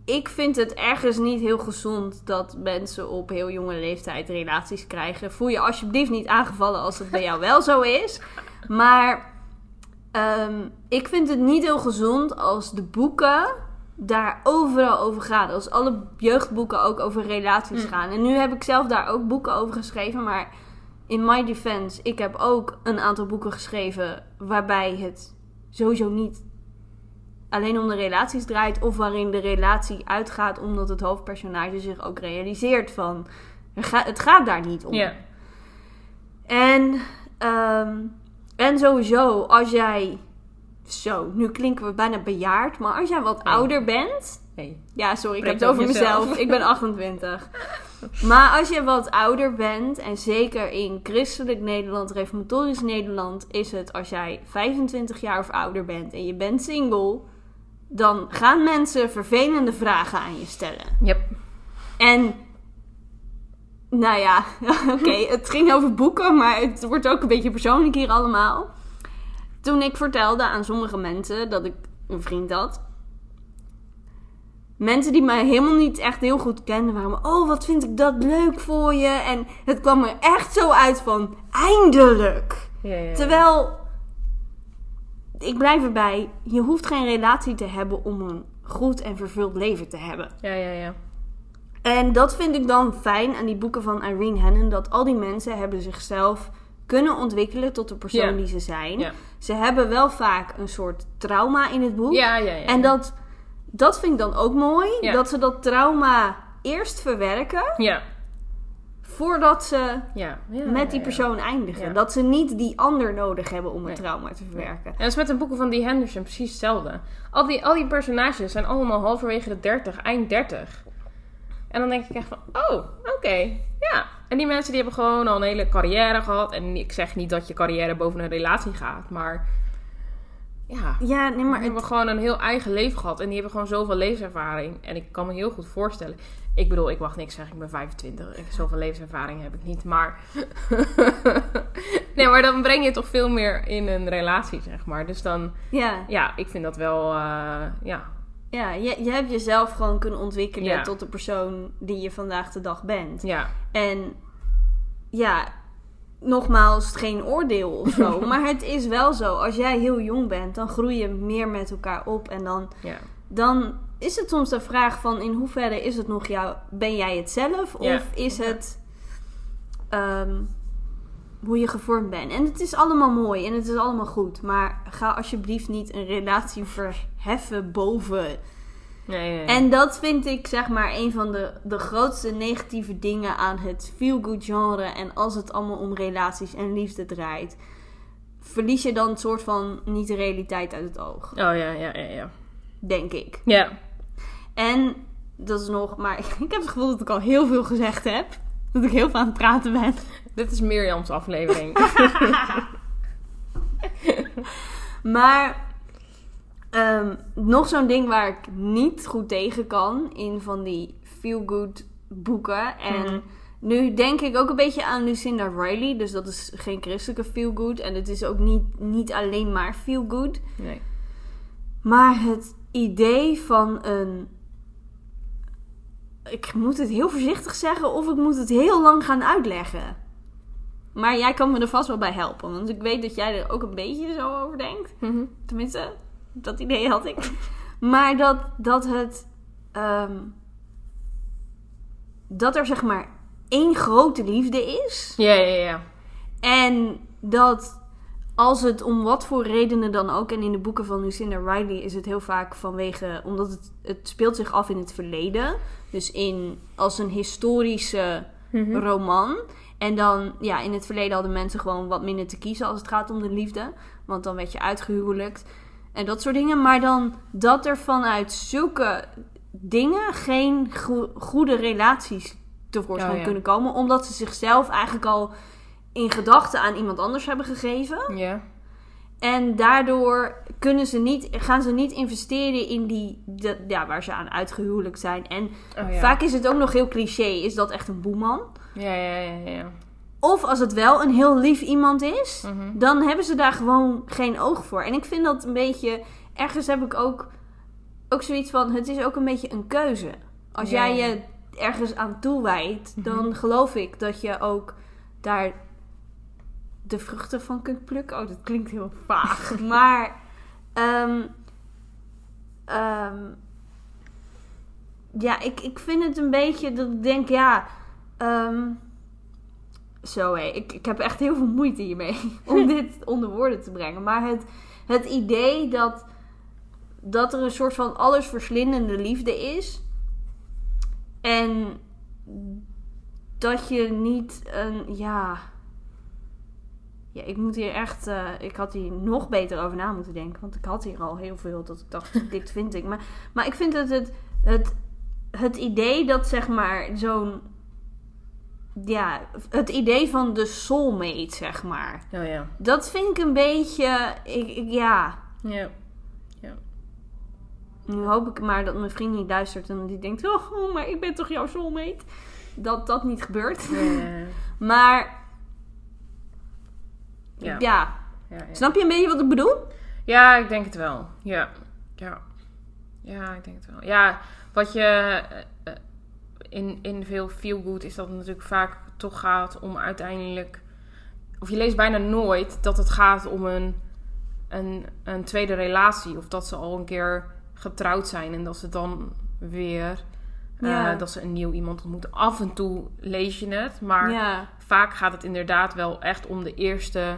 Ik vind het ergens niet heel gezond dat mensen op heel jonge leeftijd relaties krijgen. Voel je alsjeblieft niet aangevallen als het bij jou wel zo is. <laughs> Maar ehm, ik vind het niet heel gezond als de boeken daar overal over gaan. Als alle jeugdboeken ook over relaties
Mm.
gaan. En nu heb ik zelf daar ook boeken over geschreven. Maar in my defense, ik heb ook een aantal boeken geschreven waarbij het sowieso niet alleen om de relaties draait. Of waarin de relatie uitgaat omdat het hoofdpersonage zich ook realiseert van... Het gaat daar niet om.
Ja.
En, ehm, en sowieso, als jij... Zo, nu klinken we bijna bejaard. Maar als jij wat
Nee.
ouder bent...
Hey.
Ja, sorry, ik heb het over
over jezelf.
mezelf. Ik ben <laughs> 28. Maar als je wat ouder bent, en zeker in christelijk Nederland, reformatorisch Nederland, is het als jij 25 jaar of ouder bent en je bent single, dan gaan mensen vervelende vragen aan je stellen.
Yep.
En, nou ja, <laughs> oké, het ging over boeken, maar het wordt ook een beetje persoonlijk hier allemaal. Toen ik vertelde aan sommige mensen dat ik een vriend had. Mensen die mij helemaal niet echt heel goed kenden, waren oh, wat vind ik dat leuk voor je. En het kwam er echt zo uit van, eindelijk.
Ja, ja, ja.
Terwijl, ik blijf erbij, je hoeft geen relatie te hebben om een goed en vervuld leven te hebben.
Ja, ja, ja.
En dat vind ik dan fijn aan die boeken van Irene Hannon. Dat al die mensen hebben zichzelf kunnen ontwikkelen tot de persoon die ze zijn. Ze hebben wel vaak een soort trauma in het boek.
Ja, ja, ja.
En dat, dat vind ik dan ook mooi. Dat ze dat trauma eerst verwerken
Ja.
voordat ze
Ja. ja
met die
ja.
persoon eindigen. Dat ze niet die ander nodig hebben om het
Nee.
trauma te verwerken.
En dat is met de boeken van Dee Henderson precies hetzelfde. Al die, al die personages zijn allemaal halverwege de 30, eind 30. En dan denk ik echt van, oh, oké, ja. En die mensen die hebben gewoon al een hele carrière gehad. En ik zeg niet dat je carrière boven een relatie gaat, maar ja.
Ja, nee,
Maar die hebben
het,
gewoon een heel eigen leven gehad. En die hebben gewoon zoveel levenservaring. En ik kan me heel goed voorstellen. Ik bedoel, ik mag niks zeggen. Ik ben 25. Ik- Zoveel levenservaring heb ik niet. Maar. <laughs> nee, maar dan breng je toch veel meer in een relatie, zeg maar. Dus dan.
ja,
Ja, ik vind dat wel. eh, ja.
Ja je, je hebt jezelf gewoon kunnen ontwikkelen
Ja.
tot de persoon die je vandaag de dag bent.
Ja.
En ja, nogmaals, geen oordeel of zo. <laughs> maar het is wel zo. Als jij heel jong bent, dan groei je meer met elkaar op. En dan,
Ja.
dan is het soms de vraag van in hoeverre is het nog jou, ben jij het zelf? Of
Ja.
is het ehm, hoe je gevormd bent? En het is allemaal mooi en het is allemaal goed. Maar ga alsjeblieft niet een relatie verheffen boven
Nee, nee, nee.
en dat vind ik zeg maar een van de, de grootste negatieve dingen aan het feel-good genre. En als het allemaal om relaties en liefde draait, verlies je dan een soort van niet de realiteit uit het oog.
Oh ja, ja, ja, ja.
Denk ik.
Ja.
En dat is nog, maar <laughs> ik heb het gevoel dat ik al heel veel gezegd heb. Dat ik heel veel aan het praten ben.
Dit is Mirjam's aflevering. <laughs>
Maar ehm, nog zo'n ding waar ik niet goed tegen kan in van die feel-good boeken. En
Mhm.
nu denk ik ook een beetje aan Lucinda Riley. Dus dat is geen christelijke feel-good. En het is ook niet, niet alleen maar feel-good.
nee.
Maar het idee van een. Ik moet het heel voorzichtig zeggen of ik moet het heel lang gaan uitleggen. Maar jij kan me er vast wel bij helpen. Want ik weet dat jij er ook een beetje zo over denkt.
Mhm.
Tenminste, dat idee had ik. Maar dat, dat het. ehm, dat er zeg maar één grote liefde is.
Ja, ja, ja.
En dat als het om wat voor redenen dan ook, en in de boeken van Lucinda Riley is het heel vaak vanwege, omdat het, het speelt zich af in het verleden. Dus in, als een historische
Mhm.
roman. En dan, ja, in het verleden hadden mensen gewoon wat minder te kiezen als het gaat om de liefde. Want dan werd je uitgehuwelijkt en dat soort dingen. Maar dan dat er vanuit zulke dingen geen go- goede relaties tevoorschijn
Oh, ja.
kunnen komen. Omdat ze zichzelf eigenlijk al in gedachten aan iemand anders hebben gegeven.
Ja.
En daardoor kunnen ze niet, gaan ze niet investeren in die, de, ja, waar ze aan uitgehuwelijkt zijn. En
Oh, ja.
vaak is het ook nog heel cliché, is dat echt een boeman?
Ja, ja, ja, ja.
Of als het wel een heel lief iemand is,
Mhm.
dan hebben ze daar gewoon geen oog voor. En ik vind dat een beetje. Ergens heb ik ook, ook zoiets van: het is ook een beetje een keuze. Als
Ja,
jij je ergens aan toewijdt,
Mhm.
dan geloof ik dat je ook daar de vruchten van kunt plukken. Oh, dat klinkt heel vaag. <laughs> maar. ehm, ehm, ja, ik, ik vind het een beetje dat ik denk, ja. ehm, zo hé, ik, ik heb echt heel veel moeite hiermee <laughs> om <laughs> dit onder woorden te brengen. Maar het, het idee dat, dat er een soort van allesverslindende liefde is. En dat je niet een, ja... Ja, ik moet hier echt... eh, ik had hier nog beter over na moeten denken. Want ik had hier al heel veel dat ik dacht, <laughs> dit vind ik. Maar, maar ik vind dat het, het, het idee dat zeg maar zo'n... Ja, het idee van de soulmate, zeg maar.
Oh, ja.
Dat vind ik een beetje... Ik, ik- ja,
Ja.
nu hoop ik maar dat mijn vriend niet luistert en die denkt... Oh, oh, maar ik ben toch jouw soulmate? Dat dat niet gebeurt.
Ja. <laughs>
Maar
Ja.
ja, snap je een beetje wat ik bedoel?
Ja, ik denk het wel. Ja. Ja. Ja, ik denk het wel. Ja, wat je eh, eh, in, in veel feel good is dat het natuurlijk vaak toch gaat om uiteindelijk. Of je leest bijna nooit dat het gaat om een, een, een tweede relatie. Of dat ze al een keer getrouwd zijn en dat ze dan weer. eh, dat ze een nieuw iemand ontmoeten. Af en toe lees je het, maar
Ja,
vaak gaat het inderdaad wel echt om de eerste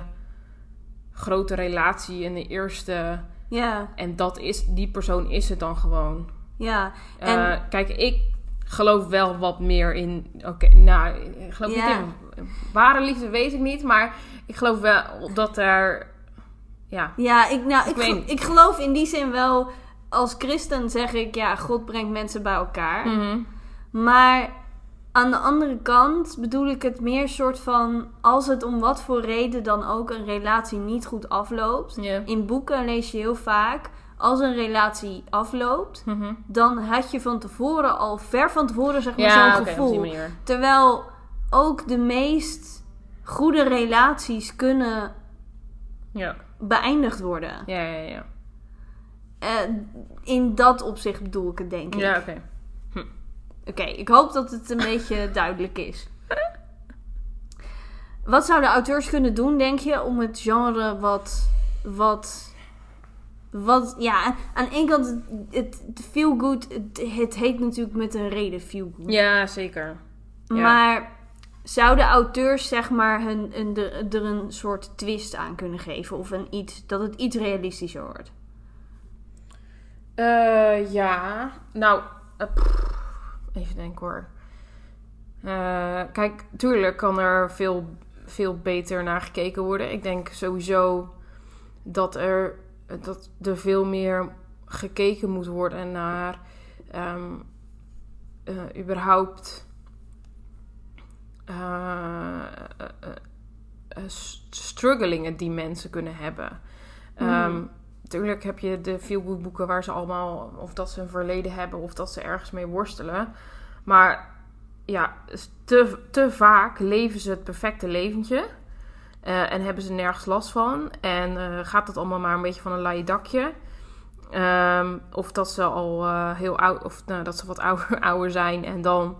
grote relatie en de eerste.
ja,
En dat is, die persoon is het dan gewoon.
ja.
Eh,
En
kijk, ik geloof wel wat meer in. Oké, nou, ik geloof
Ja.
niet in ware liefde, weet ik niet. Maar ik geloof wel dat er. Ja.
ja, ik, nou, ik,
niet.
ik geloof in die zin wel... Als christen zeg ik, ja, God brengt mensen bij elkaar.
Mhm.
Maar aan de andere kant bedoel ik het meer soort van... Als het om wat voor reden dan ook een relatie niet goed afloopt... In boeken lees je heel vaak... Als een relatie afloopt...
Mhm.
dan had je van tevoren al ver van tevoren zeg maar
Ja,
zo'n gevoel. Terwijl ook de meest goede relaties kunnen
Ja.
beëindigd worden.
Ja, ja, ja.
Eh, in dat opzicht bedoel ik het denk ik.
Ja, oké.
Oké, ik hoop dat het een beetje <laughs> duidelijk is. Wat zouden auteurs kunnen doen, denk je, om het genre wat. wat. wat. ja, aan de ene kant, het, feel good, het, het heet natuurlijk met een reden feel good.
Ja, zeker. Ja.
Maar zouden auteurs, zeg maar, hun, hun, er, er een soort twist aan kunnen geven? Of een iets, dat het iets realistischer wordt?
Eh, ja, nou, eh, even denken hoor. Eh, kijk, tuurlijk kan er veel, veel beter naar gekeken worden. Ik denk sowieso dat er, dat er veel meer gekeken moet worden naar eh, überhaupt eh, eh, struggelingen die mensen kunnen hebben.
Mhm.
Ehm, Tuurlijk heb je de feel-good boeken waar ze allemaal... of dat ze een verleden hebben of dat ze ergens mee worstelen. Maar ja, te, te vaak leven ze het perfecte leventje. eh, en hebben ze nergens last van. En eh, gaat het allemaal maar een beetje van een laaie dakje. Ehm, of dat ze al eh, heel oud... of nou, dat ze wat ouder, <laughs> ouder zijn en dan...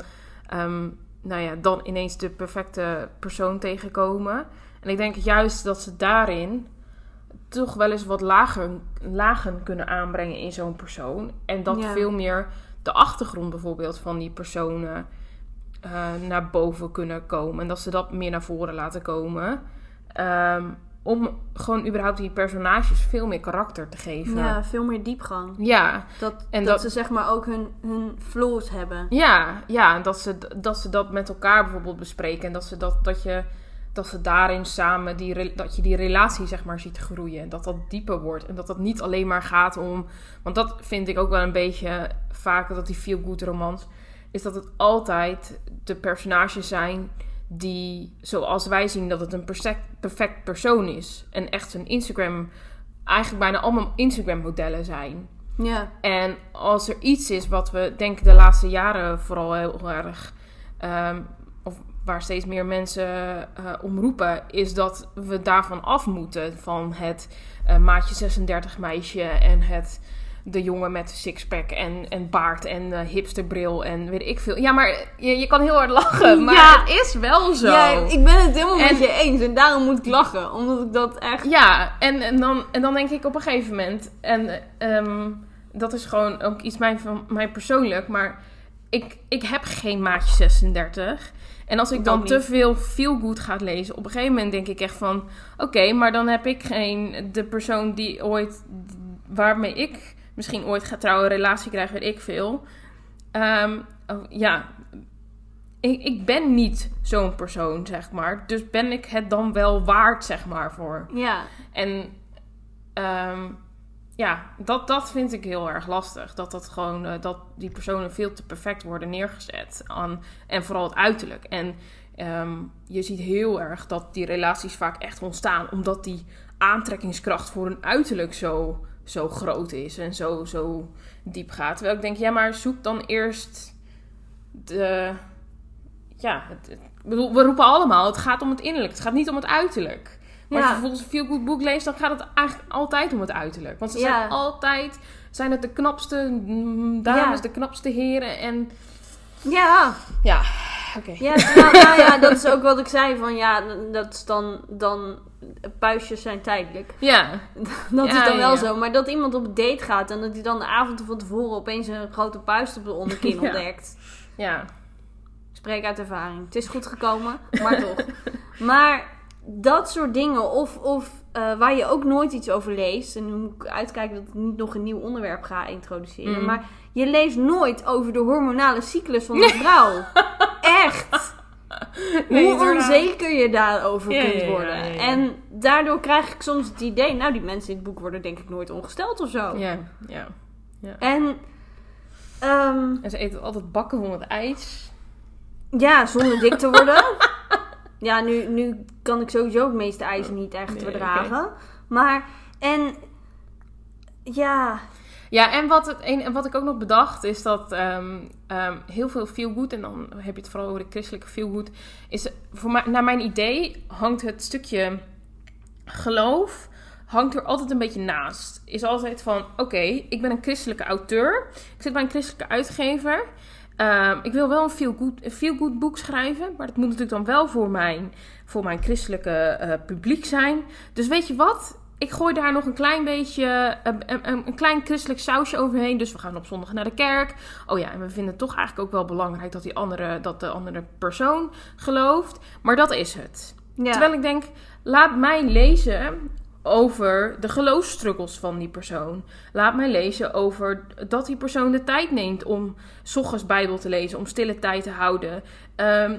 ehm, nou ja, dan ineens de perfecte persoon tegenkomen. En ik denk juist dat ze daarin toch wel eens wat lagen, lagen kunnen aanbrengen in zo'n persoon. En dat
Ja.
veel meer de achtergrond bijvoorbeeld van die personen eh, naar boven kunnen komen. En dat ze dat meer naar voren laten komen. Ehm, om gewoon überhaupt die personages veel meer karakter te geven.
Ja, veel meer diepgang.
Ja,
Dat,
En
dat,
dat-
ze zeg maar ook hun, hun flaws hebben.
ja, ja en dat ze, dat ze dat met elkaar bijvoorbeeld bespreken. En dat ze, dat, dat je, dat ze daarin samen, die, dat je die relatie zeg maar ziet groeien. En dat dat dieper wordt. En dat dat niet alleen maar gaat om... Want dat vind ik ook wel een beetje vaak, dat die feel-good romans... Is dat het altijd de personages zijn die, zoals wij zien, dat het een perfect, perfect persoon is. En echt een Instagram... Eigenlijk bijna allemaal Instagram-modellen zijn.
Ja,
En als er iets is wat we denk ik de laatste jaren vooral heel erg, ehm, waar steeds meer mensen eh omroepen, is dat we daarvan af moeten. Van het eh, maatje 36 meisje en het de jongen met sixpack en, en baard en eh, hipsterbril en weet ik veel. Ja, maar je, je kan heel hard lachen, maar
Ja.
het is wel zo.
ja ik ben het helemaal
En-
met je eens. En daarom moet ik lachen. Omdat ik dat echt...
Ja, en, en, dan, en dan denk ik op een gegeven moment, en ehm, dat is gewoon ook iets mijn, van mij persoonlijk, maar ik, ik heb geen maatje 36. En als ik dan te veel feel good ga lezen, op een gegeven moment denk ik echt van, oké, maar dan heb ik geen, de persoon die ooit, waarmee ik misschien ooit ga trouwen, een relatie krijgen, weet ik veel. Oh, ja, ik, ik ben niet zo'n persoon, zeg maar. Dus ben ik het dan wel waard, zeg maar, voor.
Ja,
En ehm, ja, dat, dat vind ik heel erg lastig. Dat, dat, gewoon, eh, dat die personen veel te perfect worden neergezet. Aan, en vooral het uiterlijk. En ehm, je ziet heel erg dat die relaties vaak echt ontstaan. Omdat die aantrekkingskracht voor een uiterlijk zo, zo groot is. En zo, zo diep gaat. Terwijl ik denk, ja, maar zoek dan eerst de... Ja, we roepen allemaal, het gaat om het innerlijk. Het gaat niet om het uiterlijk. Maar als
Ja.
je bijvoorbeeld een feel-good boek leest, dan gaat het eigenlijk altijd om het uiterlijk. Want ze
Ja.
zijn altijd, zijn het de knapste mm, dames,
Ja.
de knapste heren en...
ja.
Ja, oké.
Ja, nou, nou ja, dat is ook wat ik zei. Van ja, dat is dan... dan puistjes zijn tijdelijk.
Ja,
Dat
Ja,
is dan wel
ja.
zo. Maar dat iemand op een date gaat en dat hij dan de avond van tevoren opeens een grote puist op de onderkin <laughs>
Ja.
ontdekt.
ja.
Ik spreek uit ervaring. Het is goed gekomen, maar toch. <laughs> Maar dat soort dingen, of, of eh, waar je ook nooit iets over leest. En nu moet ik uitkijken dat ik niet nog een nieuw onderwerp ga introduceren.
Mhm.
Maar je leest nooit over de hormonale cyclus van een vrouw. <laughs> Echt.
Nee,
Hoe
inderdaad.
onzeker je daarover
Ja,
kunt worden.
ja, ja.
En daardoor krijg ik soms het idee, nou die mensen in het boek worden denk ik nooit ongesteld of zo.
Ja, ja.
En ehm,
En ze eten altijd bakken van het ijs.
ja, zonder dik te worden. <laughs> ja, nu, nu kan ik sowieso het meeste ijs niet echt
Nee,
verdragen. Maar, en ja,
Ja, en wat, het, en wat ik ook nog bedacht is dat ehm, ehm, heel veel feel good, en dan heb je het vooral over de christelijke feel good, is voor mij, naar mijn idee hangt het stukje geloof hangt er altijd een beetje naast. Is altijd van, oké, ik ben een christelijke auteur, ik zit bij een christelijke uitgever. Ehm, ik wil wel een feel good, een feel good boek schrijven, maar dat moet natuurlijk dan wel voor mijn, voor mijn christelijke eh, publiek zijn. Dus weet je wat? Ik gooi daar nog een klein beetje, een, een, een klein christelijk sausje overheen. Dus we gaan op zondag naar de kerk. Oh ja, en we vinden het toch eigenlijk ook wel belangrijk dat, die andere, dat de andere persoon gelooft. Maar dat is het.
ja.
Terwijl ik denk, laat mij lezen over de geloofsstruggles van die persoon. Laat mij lezen over dat die persoon de tijd neemt om 's ochtends Bijbel te lezen, om stille tijd te houden. Ehm,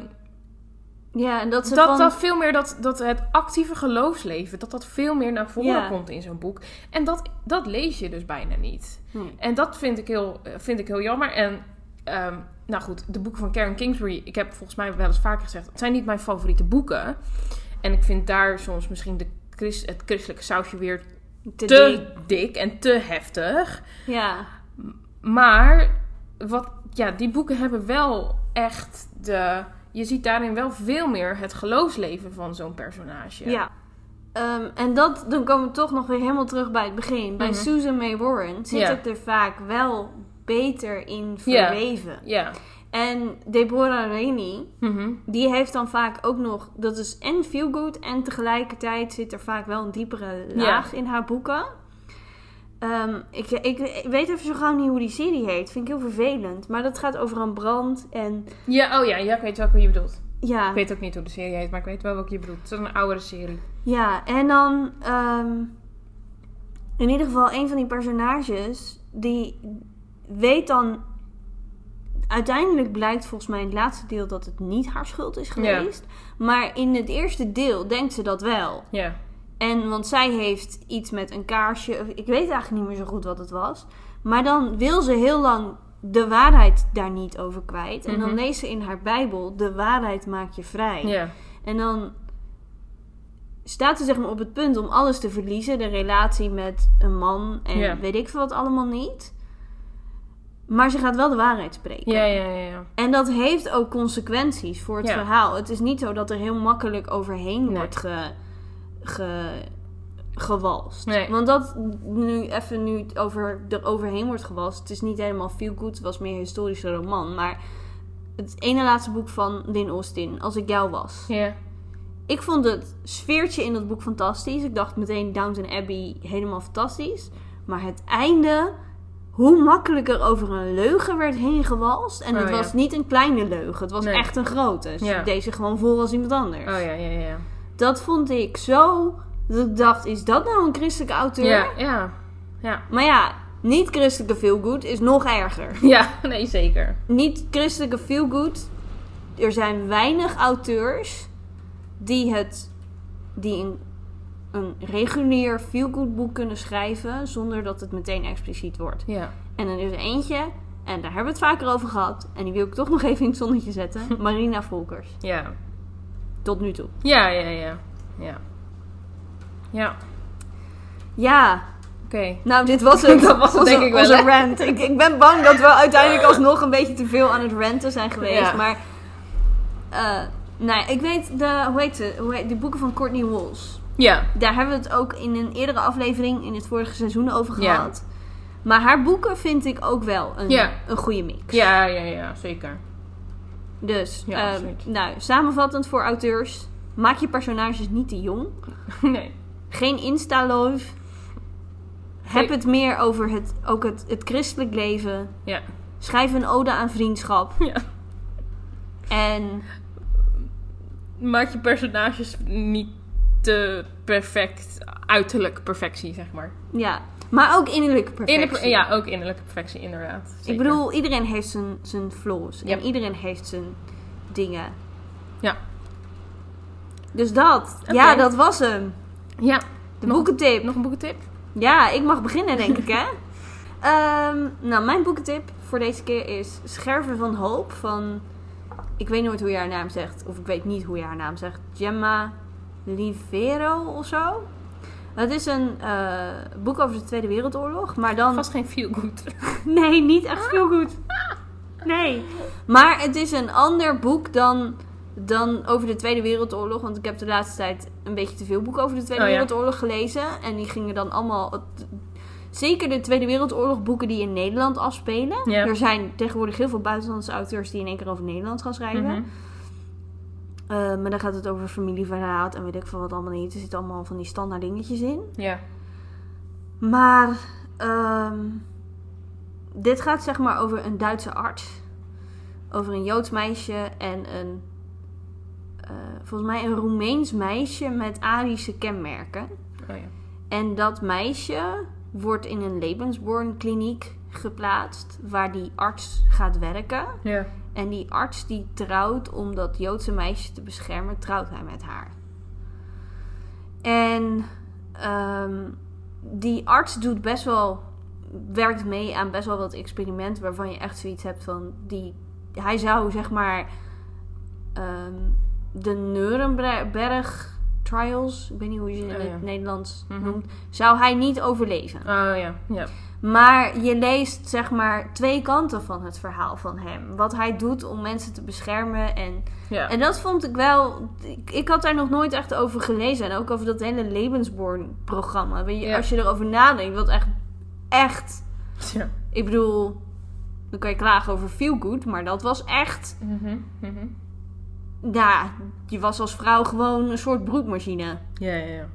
ja, en dat ze
dat,
van...
dat veel meer dat, dat het actieve geloofsleven, dat dat veel meer naar voren
Ja.
komt in zo'n boek. En dat, dat lees je dus bijna niet.
Nee.
En dat vind ik heel, vind ik heel jammer. En ehm, nou goed, de boeken van Karen Kingsbury, ik heb volgens mij wel eens vaker gezegd, het zijn niet mijn favoriete boeken. En ik vind daar soms misschien de Christ, het christelijke sausje weer
te
te
dik.
dik en te heftig.
Ja,
Maar wat, ja, die boeken hebben wel echt de. Je ziet daarin wel veel meer het geloofsleven van zo'n personage.
ja. Ehm, en dat, dan komen we toch nog weer helemaal terug bij het begin. Bij
Mhm.
Susan May Warren zit het er vaak wel beter in
Ja.
verweven.
Ja,
En Deborah Rainey,
Mhm.
die heeft dan vaak ook nog... Dat is en feel good en tegelijkertijd zit er vaak wel een diepere laag in haar boeken. Ehm, ik, ik, ik weet even zo gauw niet hoe die serie heet. Vind ik heel vervelend. Maar dat gaat over een brand en...
Ja, oh ja, ja, ik weet welke je bedoelt.
Ja,
Ik weet ook niet hoe de serie heet, maar ik weet wel welke je bedoelt. Het is een oudere serie.
Ja, en dan ehm, in ieder geval een van die personages die weet dan uiteindelijk blijkt volgens mij in het laatste deel dat het niet haar schuld is geweest, maar in het eerste deel denkt ze dat wel.
Ja.
En want zij heeft iets met een kaarsje, ik weet eigenlijk niet meer zo goed wat het was, maar dan wil ze heel lang de waarheid daar niet over kwijt en dan
Mhm.
leest ze in haar Bijbel de waarheid maakt je vrij.
Ja.
En dan staat ze zeg maar op het punt om alles te verliezen. De relatie met een man en
Ja.
weet ik veel wat allemaal niet. Maar ze gaat wel de waarheid spreken.
Ja, ja, ja.
En dat heeft ook consequenties voor het
Ja.
verhaal. Het is niet zo dat er heel makkelijk overheen
Nee.
wordt ge, ge, gewalst.
Nee.
Want dat nu even nu over, er overheen wordt gewalst. Het is niet helemaal feel good. Het was meer een historische roman. Maar het ene laatste boek van Lynn Austin, Als ik jou was.
Ja.
Ik vond het sfeertje in dat boek fantastisch. Ik dacht meteen Downton Abbey helemaal fantastisch. Maar het einde, hoe makkelijk er over een leugen werd heen gewalst. En
Oh,
het
ja.
was niet een kleine leugen, het was
Nee.
echt een grote. Ze
Ja.
deed zich gewoon voor als iemand anders.
Oh ja, ja, ja.
Dat vond ik zo. Dat ik dacht, is dat nou een christelijke auteur?
Ja, ja. Ja.
Maar ja, niet christelijke feelgood is nog erger. <laughs>
Ja, nee, zeker.
niet christelijke feelgood. Er zijn weinig auteurs die het die een, een regulier feelgood boek kunnen schrijven zonder dat het meteen expliciet wordt.
Ja.
En dan is er eentje, en daar hebben we het vaker over gehad, en die wil ik toch nog even in het zonnetje zetten. <laughs> Marina Volkers.
Ja.
Tot nu toe.
Ja, ja, ja. Ja. Ja.
Ja,
Oké.
nou dit was het. <laughs>
Dat was het,
Onze-
denk ik wel,
Onze rant. Ik, ik ben bang dat we uiteindelijk <laughs> alsnog een beetje te veel aan het ranten zijn geweest.
Ja.
Maar, eh nou ja, ik weet de, hoe heet het, hoe heet, de boeken van Courtney Walls.
Ja.
Daar hebben we het ook in een eerdere aflevering in het vorige seizoen over
Ja.
gehad. Maar haar boeken vind ik ook wel een,
Ja.
een goede mix.
Ja, ja, ja, zeker.
Dus,
Ja,
ehm, nou, samenvattend voor auteurs. Maak je personages niet te jong. <laughs>
Nee.
Geen Insta-love. Heb
Nee.
het meer over het, ook het, het christelijk leven.
Ja.
Schrijf een ode aan vriendschap. <laughs>
Ja.
En
Maak je personages niet te perfect, uiterlijk perfectie, zeg maar.
ja, maar ook innerlijke perfectie.
Inner- ja, ook innerlijke perfectie, inderdaad.
Ik bedoel, iedereen heeft zijn, zijn flaws. En iedereen heeft zijn dingen.
Ja.
Dus dat. Ja, dat was hem.
Ja.
De
Nog-
boekentip.
Nog een boekentip?
Ja, ik mag beginnen, denk ik, hè? <laughs> Ehm, nou, mijn boekentip voor deze keer is Scherven van Hoop van... Ik weet nooit hoe je haar naam zegt. Of ik weet niet hoe je haar naam zegt. Gemma Livero of zo. Het is een eh, boek over de Tweede Wereldoorlog. Maar dan...
Vast geen good. <laughs>
Nee, niet echt veel goed. Nee. Maar het is een ander boek dan, dan over de Tweede Wereldoorlog. Want ik heb de laatste tijd een beetje te veel boeken over de Tweede
Oh, ja.
Wereldoorlog gelezen. En die gingen dan allemaal... Zeker de Tweede Wereldoorlog boeken die in Nederland afspelen.
Ja.
Er zijn tegenwoordig heel veel buitenlandse auteurs die in één keer over Nederland gaan schrijven.
Mhm.
Eh, maar dan gaat het over familieverraad en weet ik veel wat allemaal niet. Er zitten allemaal van die standaard dingetjes in.
Ja.
Maar ehm, dit gaat zeg maar over een Duitse arts. Over een Joods meisje en een, eh, volgens mij een Roemeens meisje met Arische kenmerken.
Oh ja.
En dat meisje wordt in een Lebensborn kliniek geplaatst, waar die arts gaat werken.
Ja.
En die arts die trouwt om dat Joodse meisje te beschermen, trouwt hij met haar. En ehm, die arts doet best wel, werkt mee aan best wel wat experimenten waarvan je echt zoiets hebt van die, hij zou zeg maar ehm, de Nuremberg trials, ik weet niet hoe je ze in
Oh, ja.
het Nederlands
Mhm.
noemt, zou hij niet overleven.
Oh ja. Ja.
Maar je leest zeg maar twee kanten van het verhaal van hem. Wat hij doet om mensen te beschermen. En,
Ja.
en dat vond ik wel. Ik, ik had daar nog nooit echt over gelezen. En ook over dat hele Lebensborn-programma.
Ja.
Als je erover nadenkt, wat echt. Echt.
ja.
Ik bedoel. Dan kan je klagen over feel good, maar dat was echt...
Mhm, mhm.
Ja, je was als vrouw gewoon een soort broekmachine.
Ja, ja, ja.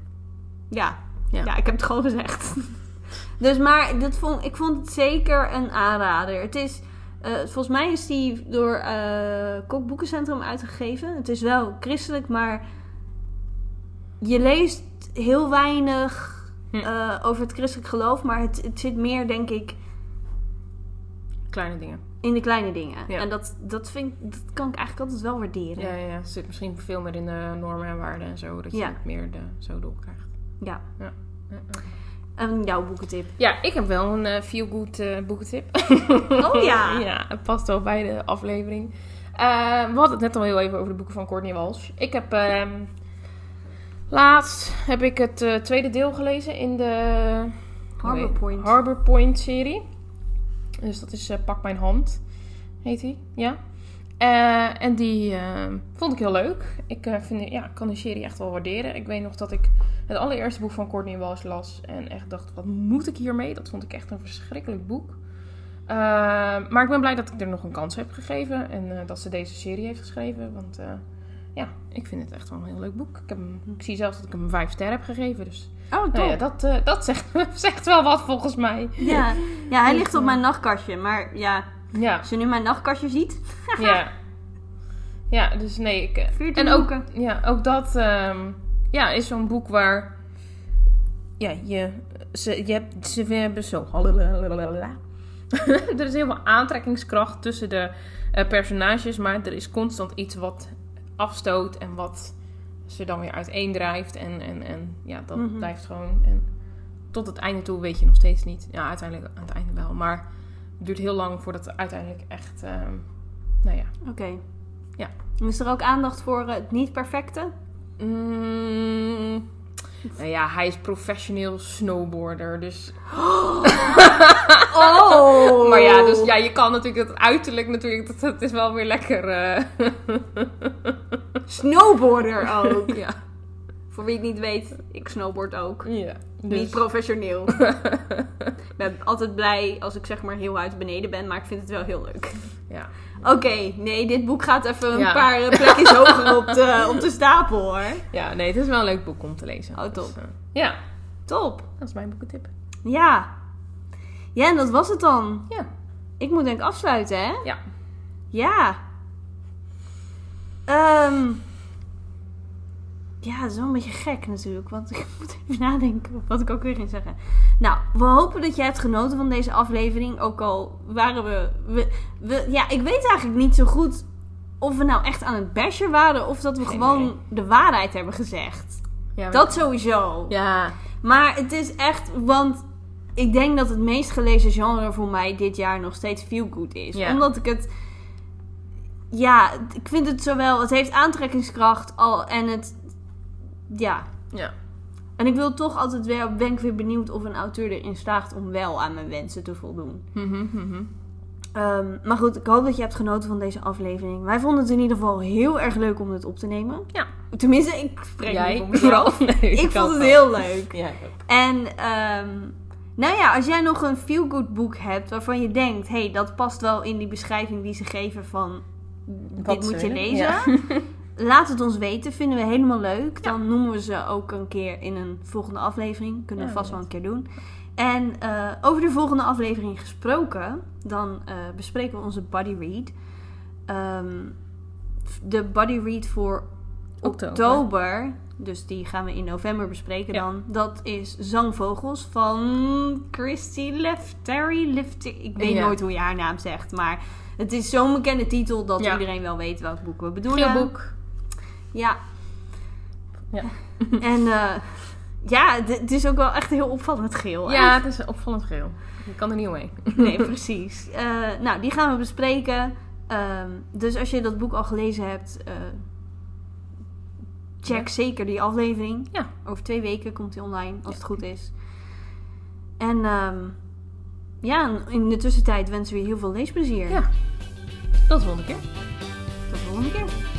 Ja,
Ja.
ja. ik heb het gewoon gezegd. <laughs> dus maar dat vond, ik vond het zeker een aanrader. Het is, eh, volgens mij is die door eh Kok Boekencentrum uitgegeven. Het is wel christelijk, maar je leest heel weinig
Hm.
eh, over het christelijk geloof. Maar het, het zit meer, denk ik,
Kleine dingen.
In de kleine dingen.
Ja.
En dat, dat, vind, dat kan ik eigenlijk altijd wel waarderen.
Ja, ja. Het zit misschien veel meer in de normen en waarden en zo. Dat je
Ja.
het meer de, zo doorkrijgt.
Ja.
Ja. Ja.
En jouw boekentip.
Ja, ik heb wel een eh feel-good eh, boekentip. <laughs>
Oh ja. <laughs>
ja, het past wel bij de aflevering. Eh, we hadden het net al heel even over de boeken van Courtney Walsh. Ik heb ehm, laatst heb ik het tweede deel gelezen in de
Harbor Point.
Harbor Point serie. Dus dat is eh, Pak Mijn Hand, heet die. Ja. Eh, en die eh, vond ik heel leuk. Ik vind, ja, kan die serie echt wel waarderen. Ik weet nog dat ik het allereerste boek van Courtney Walsh las. En echt dacht, wat moet ik hiermee? Dat vond ik echt een verschrikkelijk boek. Maar ik ben blij dat ik er nog een kans heb gegeven. En dat ze deze serie heeft geschreven. Want ja, ik vind het echt wel een heel leuk boek. Ik, heb hem, ik zie zelfs dat ik hem vijf sterren heb gegeven. Dus
Oh,
nou ja, dat, eh, dat zegt, <laughs> zegt wel wat volgens mij.
Ja, ja hij ligt op mijn nachtkastje. Maar ja,
Ja,
als je nu mijn nachtkastje ziet... <laughs>
ja. Ja, dus nee. Ik, eh,
14
en ook,
boeken.
ja, ook dat ehm, ja, is zo'n boek waar ja, je, ze, je hebt, ze hebben zo. <laughs> er is heel veel aantrekkingskracht tussen de eh, personages, maar er is constant iets wat afstoot en wat ze dan weer uiteendrijft. En, en, en ja, dat
Mhm.
blijft gewoon. En tot het einde toe weet je nog steeds niet. Ja, uiteindelijk aan het einde wel, maar het duurt heel lang voordat het uiteindelijk echt. ehm, nou ja.
Oké.
Ja.
Is er ook aandacht voor eh, het niet perfecte?
Mm, nou ja, hij is professioneel snowboarder, dus... <gasps>
Oh! <laughs>
Maar ja, dus ja, je kan natuurlijk het uiterlijk natuurlijk, dat, dat is wel weer lekker. eh. <laughs>
Snowboarder ook.
ja.
voor wie het niet weet, ik snowboard ook.
ja.
Niet
Dus,
professioneel. <laughs> ik ben altijd blij als ik zeg maar heel uit beneden ben, maar ik vind het wel heel leuk.
ja.
Oké, nee, dit boek gaat even een
Ja.
paar eh, plekjes <laughs> hoger op de, op de stapel hoor.
ja, nee, het is wel een leuk boek om te lezen.
Oh, top.
Dus, eh, ja,
Top.
dat is mijn boekentip.
Ja. Ja, en dat was het dan.
Ja.
Ik moet denk ik afsluiten, hè?
Ja.
Ja. Ehm. ja, het is wel een beetje gek natuurlijk. Want <laughs> ik moet even nadenken wat ik ook weer ging zeggen. Nou, we hopen dat jij hebt genoten van deze aflevering. Ook al waren we, we, we- Ja, ik weet eigenlijk niet zo goed of we nou echt aan het bashen waren. Of dat we gewoon de waarheid hebben gezegd.
ja
Dat sowieso.
Ja.
Maar het is echt, want ik denk dat het meest gelezen genre voor mij dit jaar nog steeds feel good is. Omdat ik het, ja, ik vind het zowel, het heeft aantrekkingskracht al en het, ja.
Ja.
En ik wil toch altijd wel, ben ik weer benieuwd of een auteur erin slaagt om wel aan mijn wensen te voldoen. Ehm, maar goed, ik hoop dat je hebt genoten van deze aflevering. Wij vonden het in ieder geval heel erg leuk om het op te nemen.
Ja.
Tenminste, ik spreek <laughs> niet
Jij
voor mezelf.
Nee,
ik vond het
wel.
heel leuk.
Ja, ik ook.
En ehm, nou ja, als jij nog een feel-good boek hebt waarvan je denkt, hé, hey, dat past wel in die beschrijving die ze geven van
Wat
dit moet je lezen.
ja. <laughs>
Laat het ons weten, vinden we helemaal leuk. Dan noemen we ze ook een keer in een volgende aflevering. Kunnen we vast wel een keer doen. En eh, over de volgende aflevering gesproken, dan eh, bespreken we onze body read. Ehm, de body read voor
Oktober.
oktober. Dus die gaan we in november bespreken
Ja.
dan. Dat is Zangvogels van Christy Lefteri. Lefter, ik weet
Ja.
nooit hoe je haar naam zegt. Maar het is zo'n bekende titel dat
Ja.
iedereen wel weet welk boek we bedoelen.
Geel boek.
Ja.
Ja. <laughs>
En eh, ja, het is ook wel echt heel opvallend geel.
Ja, het is opvallend geel. Je kan er niet omheen.
Nee, <laughs> precies. Eh, nou, die gaan we bespreken. Ehm, dus als je dat boek al gelezen hebt, eh, check zeker die aflevering.
Ja.
Over twee weken komt die online, als het goed is. En ehm, ja, in de tussentijd wensen we je heel veel leesplezier.
Ja. Tot de volgende keer.
Tot de volgende keer.